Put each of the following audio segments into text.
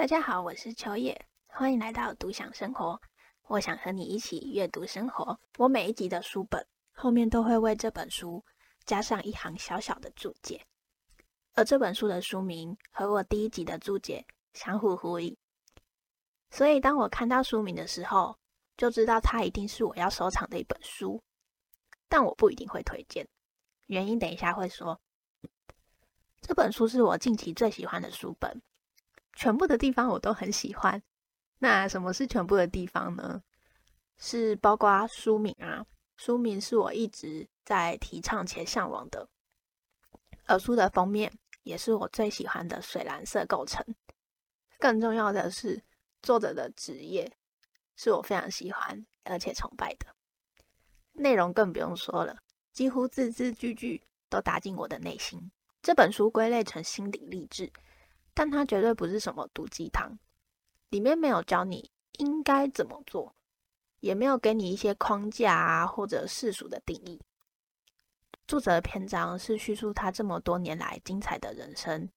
大家好，我是秋叶，欢迎来到独享生活。我想和你一起阅读生活。我每一集的书本后面都会为这本书加上一行小小的注解，而这本书的书名和我第一集的注解相互呼应，所以当我看到书名的时候，就知道它一定是我要收藏的一本书。但我不一定会推荐，原因等一下会说。这本书是我近期最喜欢的书本，全部的地方我都很喜欢。那什么是全部的地方呢？是包括书名啊，书名是我一直在提倡且向往的，而书的封面也是我最喜欢的水蓝色构成。更重要的是，作者的职业是我非常喜欢而且崇拜的。内容更不用说了，几乎字字句句都打进我的内心。这本书归类成心理励志，但它绝对不是什么毒鸡汤，里面没有教你应该怎么做，也没有给你一些框架啊或者世俗的定义。作者的篇章是叙述他这么多年来精彩的人生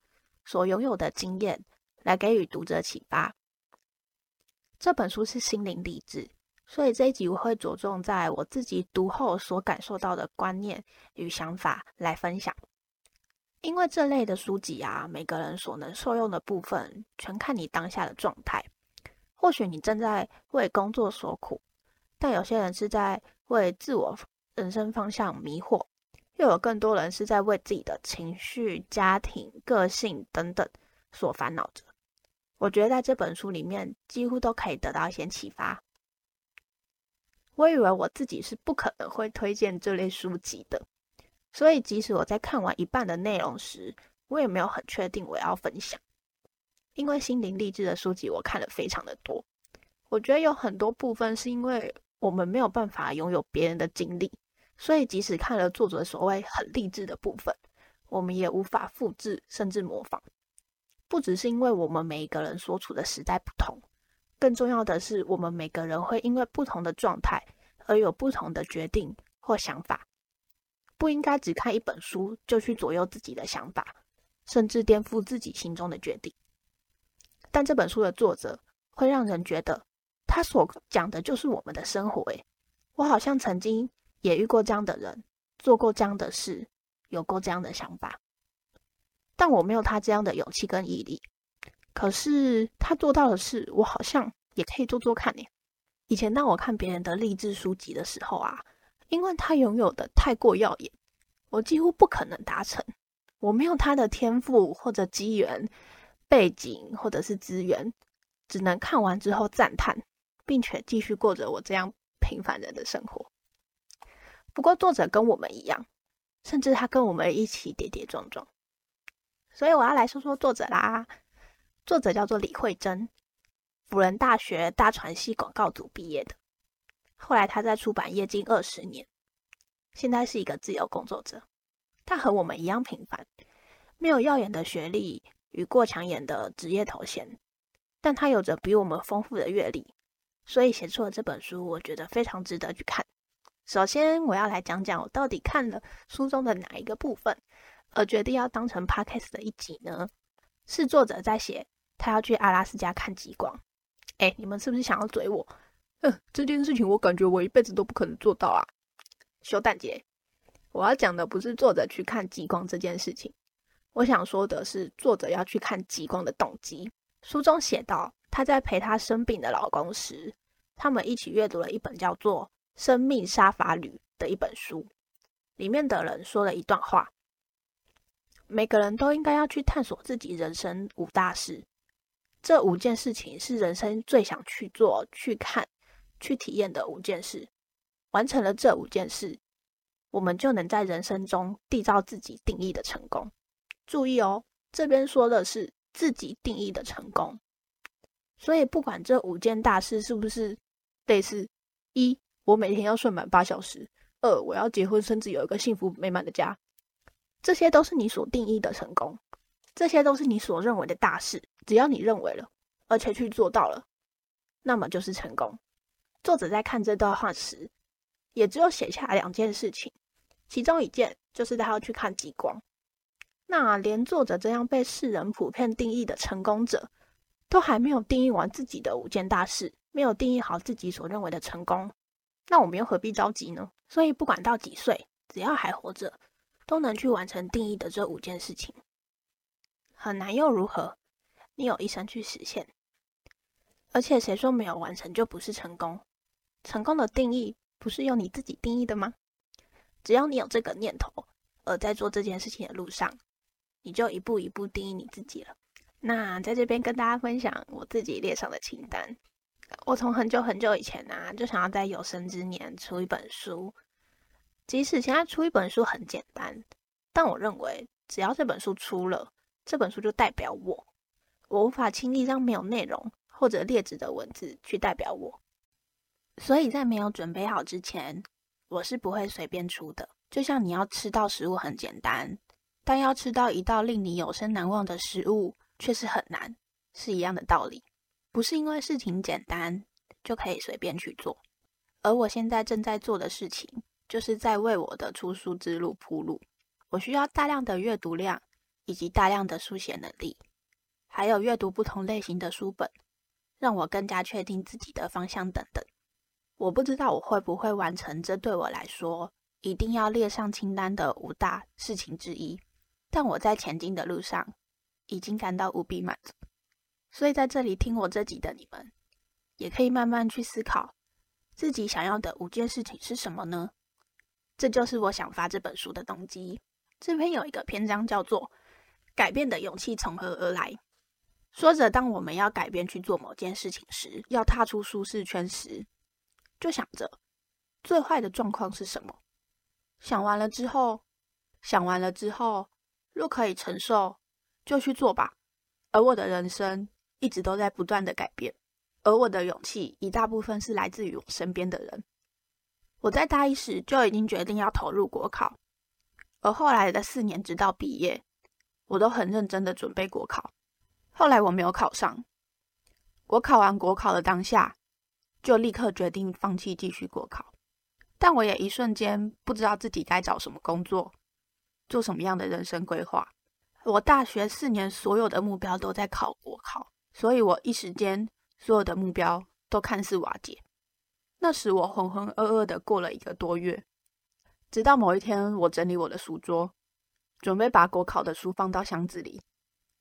所拥有的经验，来给予读者启发。这本书是心灵励志，所以这一集我会着重在我自己读后所感受到的观念与想法来分享。因为这类的书籍啊，每个人所能受用的部分，全看你当下的状态。或许你正在为工作所苦，但有些人是在为自我人生方向迷惑，又有更多人是在为自己的情绪、家庭、个性等等所烦恼着。我觉得在这本书里面，几乎都可以得到一些启发。我以为我自己是不可能会推荐这类书籍的。所以，即使我在看完一半的内容时，我也没有很确定我要分享。因为心灵励志的书籍我看了非常的多，我觉得有很多部分是因为我们没有办法拥有别人的经历，所以即使看了作者所谓很励志的部分，我们也无法复制甚至模仿。不只是因为我们每一个人所处的时代不同，更重要的是，我们每个人会因为不同的状态而有不同的决定或想法。不应该只看一本书就去左右自己的想法，甚至颠覆自己心中的决定。但这本书的作者会让人觉得，他所讲的就是我们的生活。诶，我好像曾经也遇过这样的人，做过这样的事，有过这样的想法，但我没有他这样的勇气跟毅力。可是他做到的事，我好像也可以做做看呢。以前当我看别人的励志书籍的时候啊。因为他拥有的太过耀眼，我几乎不可能达成。我没有他的天赋或者机缘、背景或者是资源，只能看完之后赞叹，并且继续过着我这样平凡人的生活。不过作者跟我们一样，甚至他跟我们一起跌跌撞撞。所以我要来说说作者啦。作者叫做李慧珍，辅仁大学大传系广告组毕业的。后来他在出版业近二十年，现在是一个自由工作者。他和我们一样平凡，没有耀眼的学历与过抢眼的职业头衔，但他有着比我们丰富的阅历，所以写出了这本书，我觉得非常值得去看。首先，我要来讲讲我到底看了书中的哪一个部分，而决定要当成 podcast 的一集呢？是作者在写他要去阿拉斯加看极光。哎，你们是不是想要追我？这件事情我感觉我一辈子都不可能做到啊！修蛋姐，我要讲的不是作者去看极光这件事情，我想说的是作者要去看极光的动机。书中写道，他在陪他生病的老公时，他们一起阅读了一本叫做《生命沙法旅》的一本书，里面的人说了一段话：每个人都应该要去探索自己人生五大事，这五件事情是人生最想去做、去看。去体验的五件事，完成了这五件事，我们就能在人生中缔造自己定义的成功。注意哦，这边说的是自己定义的成功。所以，不管这五件大事是不是类似：一，我每天要睡满八小时；二，我要结婚生子，有一个幸福美满的家。这些都是你所定义的成功，这些都是你所认为的大事。只要你认为了，而且去做到了，那么就是成功。作者在看这段话时，也只有写下两件事情，其中一件就是他要去看极光。那连作者这样被世人普遍定义的成功者，都还没有定义完自己的五件大事，没有定义好自己所认为的成功，那我们又何必着急呢？所以不管到几岁，只要还活着，都能去完成定义的这五件事情。很难又如何？你有一生去实现。而且谁说没有完成就不是成功？成功的定义不是由你自己定义的吗？只要你有这个念头，而在做这件事情的路上，你就一步一步定义你自己了。那在这边跟大家分享我自己列上的清单。我从很久很久以前啊，就想要在有生之年出一本书。即使现在出一本书很简单，但我认为只要这本书出了，这本书就代表我。我无法轻易让没有内容。或者劣质的文字去代表我，所以在没有准备好之前，我是不会随便出的。就像你要吃到食物很简单，但要吃到一道令你永生难忘的食物却是很难，是一样的道理。不是因为事情简单就可以随便去做。而我现在正在做的事情，就是在为我的出书之路铺路。我需要大量的阅读量，以及大量的书写能力，还有阅读不同类型的书本。让我更加确定自己的方向等等，我不知道我会不会完成这对我来说一定要列上清单的五大事情之一，但我在前进的路上已经感到无比满足。所以在这里听我这集的你们，也可以慢慢去思考自己想要的五件事情是什么呢？这就是我想发这本书的动机。这篇有一个篇章叫做“改变的勇气从何而来”。说着，当我们要改变去做某件事情时，要踏出舒适圈时，就想着最坏的状况是什么？想完了之后，想完了之后，若可以承受，就去做吧。而我的人生一直都在不断的改变，而我的勇气一大部分是来自于我身边的人。我在大一时就已经决定要投入国考，而后来的四年直到毕业，我都很认真的准备国考。后来我没有考上，我考完国考的当下，就立刻决定放弃继续国考。但我也一瞬间不知道自己该找什么工作，做什么样的人生规划。我大学四年所有的目标都在考国考，所以我一时间所有的目标都看似瓦解。那时我浑浑噩噩的过了一个多月，直到某一天，我整理我的书桌，准备把国考的书放到箱子里。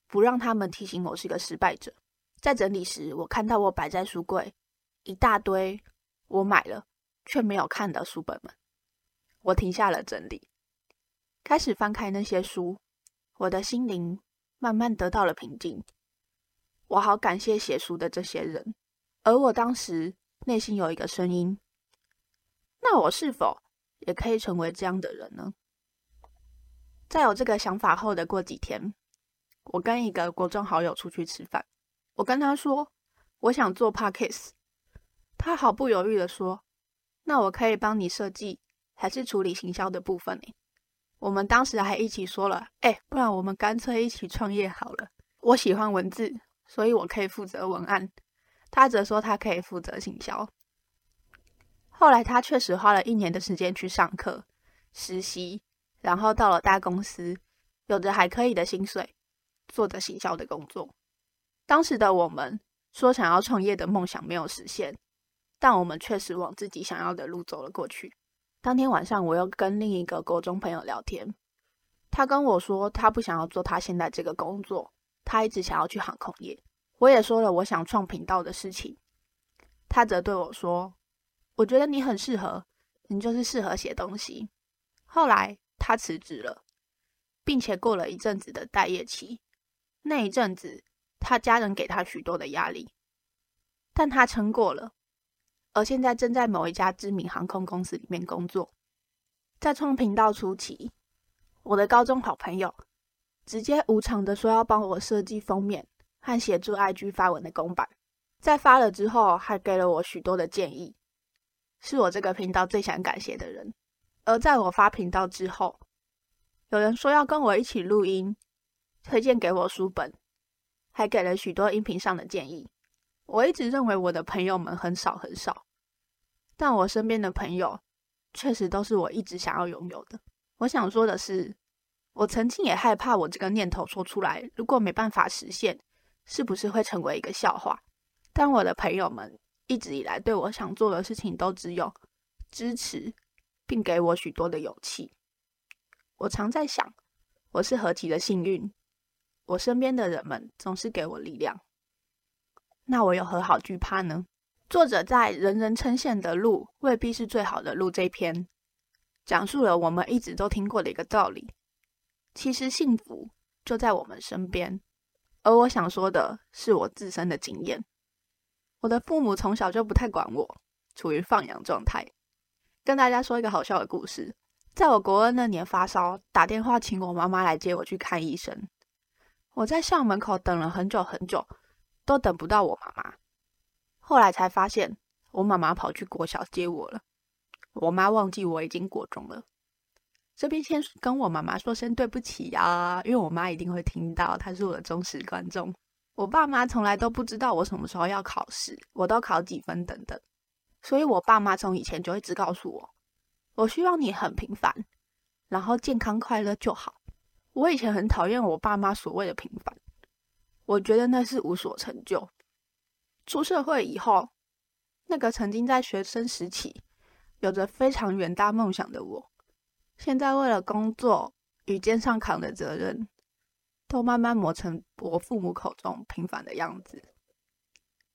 不让他们提醒我是个失败者。在整理时，我看到我摆在书柜一大堆我买了却没有看的书本们。我停下了整理，开始翻开那些书，我的心灵慢慢得到了平静。我好感谢写书的这些人，而我当时内心有一个声音：那我是否也可以成为这样的人呢？在有这个想法后的过几天。我跟一个国中好友出去吃饭，我跟他说我想做 Podcast，他毫不犹豫地说：“那我可以帮你设计还是处理行销的部分呢？”我们当时还一起说了：“哎，不然我们干脆一起创业好了。”我喜欢文字，所以我可以负责文案，他则说他可以负责行销。后来他确实花了一年的时间去上课、实习，然后到了大公司，有着还可以的薪水。做着行销的工作。当时的我们说想要创业的梦想没有实现，但我们确实往自己想要的路走了过去。当天晚上，我又跟另一个国中朋友聊天，他跟我说他不想要做他现在这个工作，他一直想要去航空业。我也说了我想创频道的事情，他则对我说：“我觉得你很适合，你就是适合写东西。”后来他辞职了，并且过了一阵子的待业期。那一阵子，他家人给他许多的压力，但他撑过了，而现在正在某一家知名航空公司里面工作。在创频道初期，我的高中好朋友直接无偿的说要帮我设计封面和协助 IG 发文的公版，在发了之后还给了我许多的建议，是我这个频道最想感谢的人。而在我发频道之后，有人说要跟我一起录音。推荐给我书本，还给了许多音频上的建议。我一直认为我的朋友们很少很少，但我身边的朋友确实都是我一直想要拥有的。我想说的是，我曾经也害怕我这个念头说出来，如果没办法实现，是不是会成为一个笑话？但我的朋友们一直以来对我想做的事情都只有支持，并给我许多的勇气。我常在想，我是何其的幸运，我身边的人们总是给我力量。那我有何好惧怕呢？作者在人人称羡的路未必是最好的路这篇，讲述了我们一直都听过的一个道理：其实幸福就在我们身边。而我想说的是我自身的经验。我的父母从小就不太管我，处于放养状态。跟大家说一个好笑的故事：在我国二那年发烧，打电话请我妈妈来接我去看医生。我在校门口等了很久很久，都等不到我妈妈。后来才发现，我妈妈跑去国小接我了。我妈忘记我已经国中了。这边先跟我妈妈说声对不起呀，因为我妈一定会听到，她是我的忠实观众。我爸妈从来都不知道我什么时候要考试，我都考几分等等。所以我爸妈从以前就一直告诉我，我希望你很平凡，然后健康快乐就好。我以前很讨厌我爸妈所谓的平凡，我觉得那是无所成就。出社会以后，那个曾经在学生时期有着非常远大梦想的我，现在为了工作与肩上扛的责任，都慢慢磨成我父母口中平凡的样子。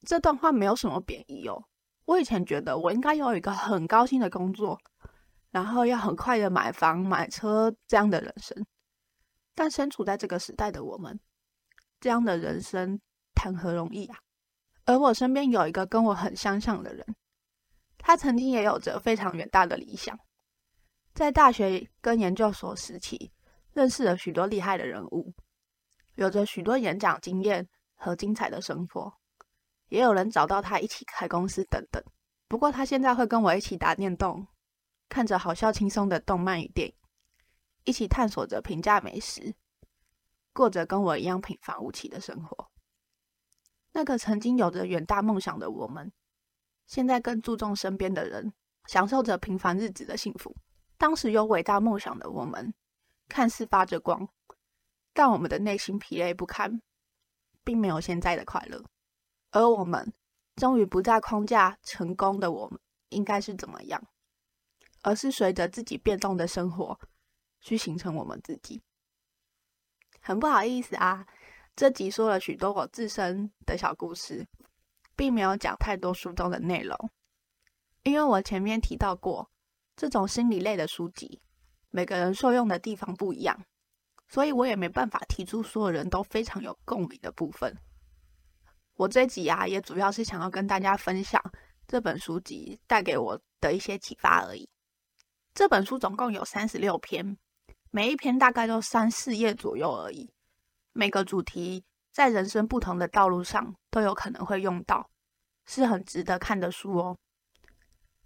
这段话没有什么贬义哦。我以前觉得我应该有一个很高薪的工作，然后要很快的买房买车这样的人生。但身处在这个时代的我们，这样的人生谈何容易啊！而我身边有一个跟我很相像的人，他曾经也有着非常远大的理想，在大学跟研究所时期认识了许多厉害的人物。有着许多演讲经验和精彩的生活，也有人找到他一起开公司等等。不过他现在会跟我一起打电动，看着好笑轻松的动漫与电影，一起探索着平价美食，过着跟我一样平凡无奇的生活。那个曾经有着远大梦想的我们，现在更注重身边的人，享受着平凡日子的幸福。当时有伟大梦想的我们，看似发着光。但我们的内心疲累不堪，并没有现在的快乐。而我们终于不再框架成功的我们应该是怎么样，而是随着自己变动的生活去形成我们自己。很不好意思啊，这集说了许多我自身的小故事，并没有讲太多书中的内容，因为我前面提到过，这种心理类的书籍，每个人受用的地方不一样。所以我也没办法提出所有人都非常有共鸣的部分。我这集啊，也主要是想要跟大家分享这本书籍带给我的一些启发而已。这本书总共有三十六篇，每一篇大概都三四页左右而已。每个主题在人生不同的道路上都有可能会用到，是很值得看的书哦。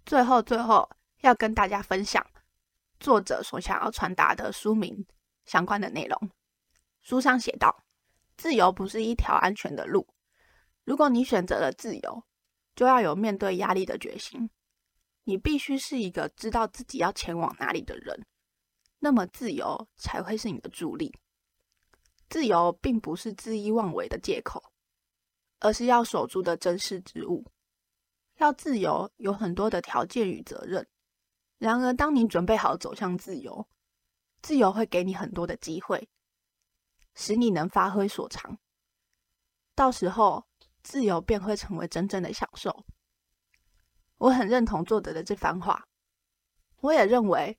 最后，最后要跟大家分享作者所想要传达的书名。相关的内容，书上写道：“自由不是一条安全的路。如果你选择了自由，就要有面对压力的决心。你必须是一个知道自己要前往哪里的人，那么自由才会是你的助力。自由并不是恣意妄为的借口，而是要守住的真实之物。要自由，有很多的条件与责任。然而，当你准备好走向自由，自由会给你很多的机会，使你能发挥所长。到时候，自由便会成为真正的享受。我很认同作者的这番话。我也认为，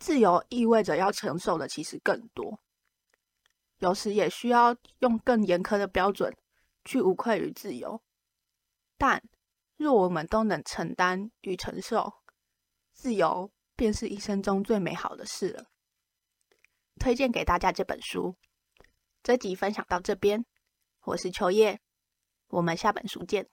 自由意味着要承受的其实更多，有时也需要用更严苛的标准去无愧于自由。但若我们都能承担与承受，自由便是一生中最美好的事了。推荐给大家这本书。这集分享到这边，我是秋叶，我们下本书见。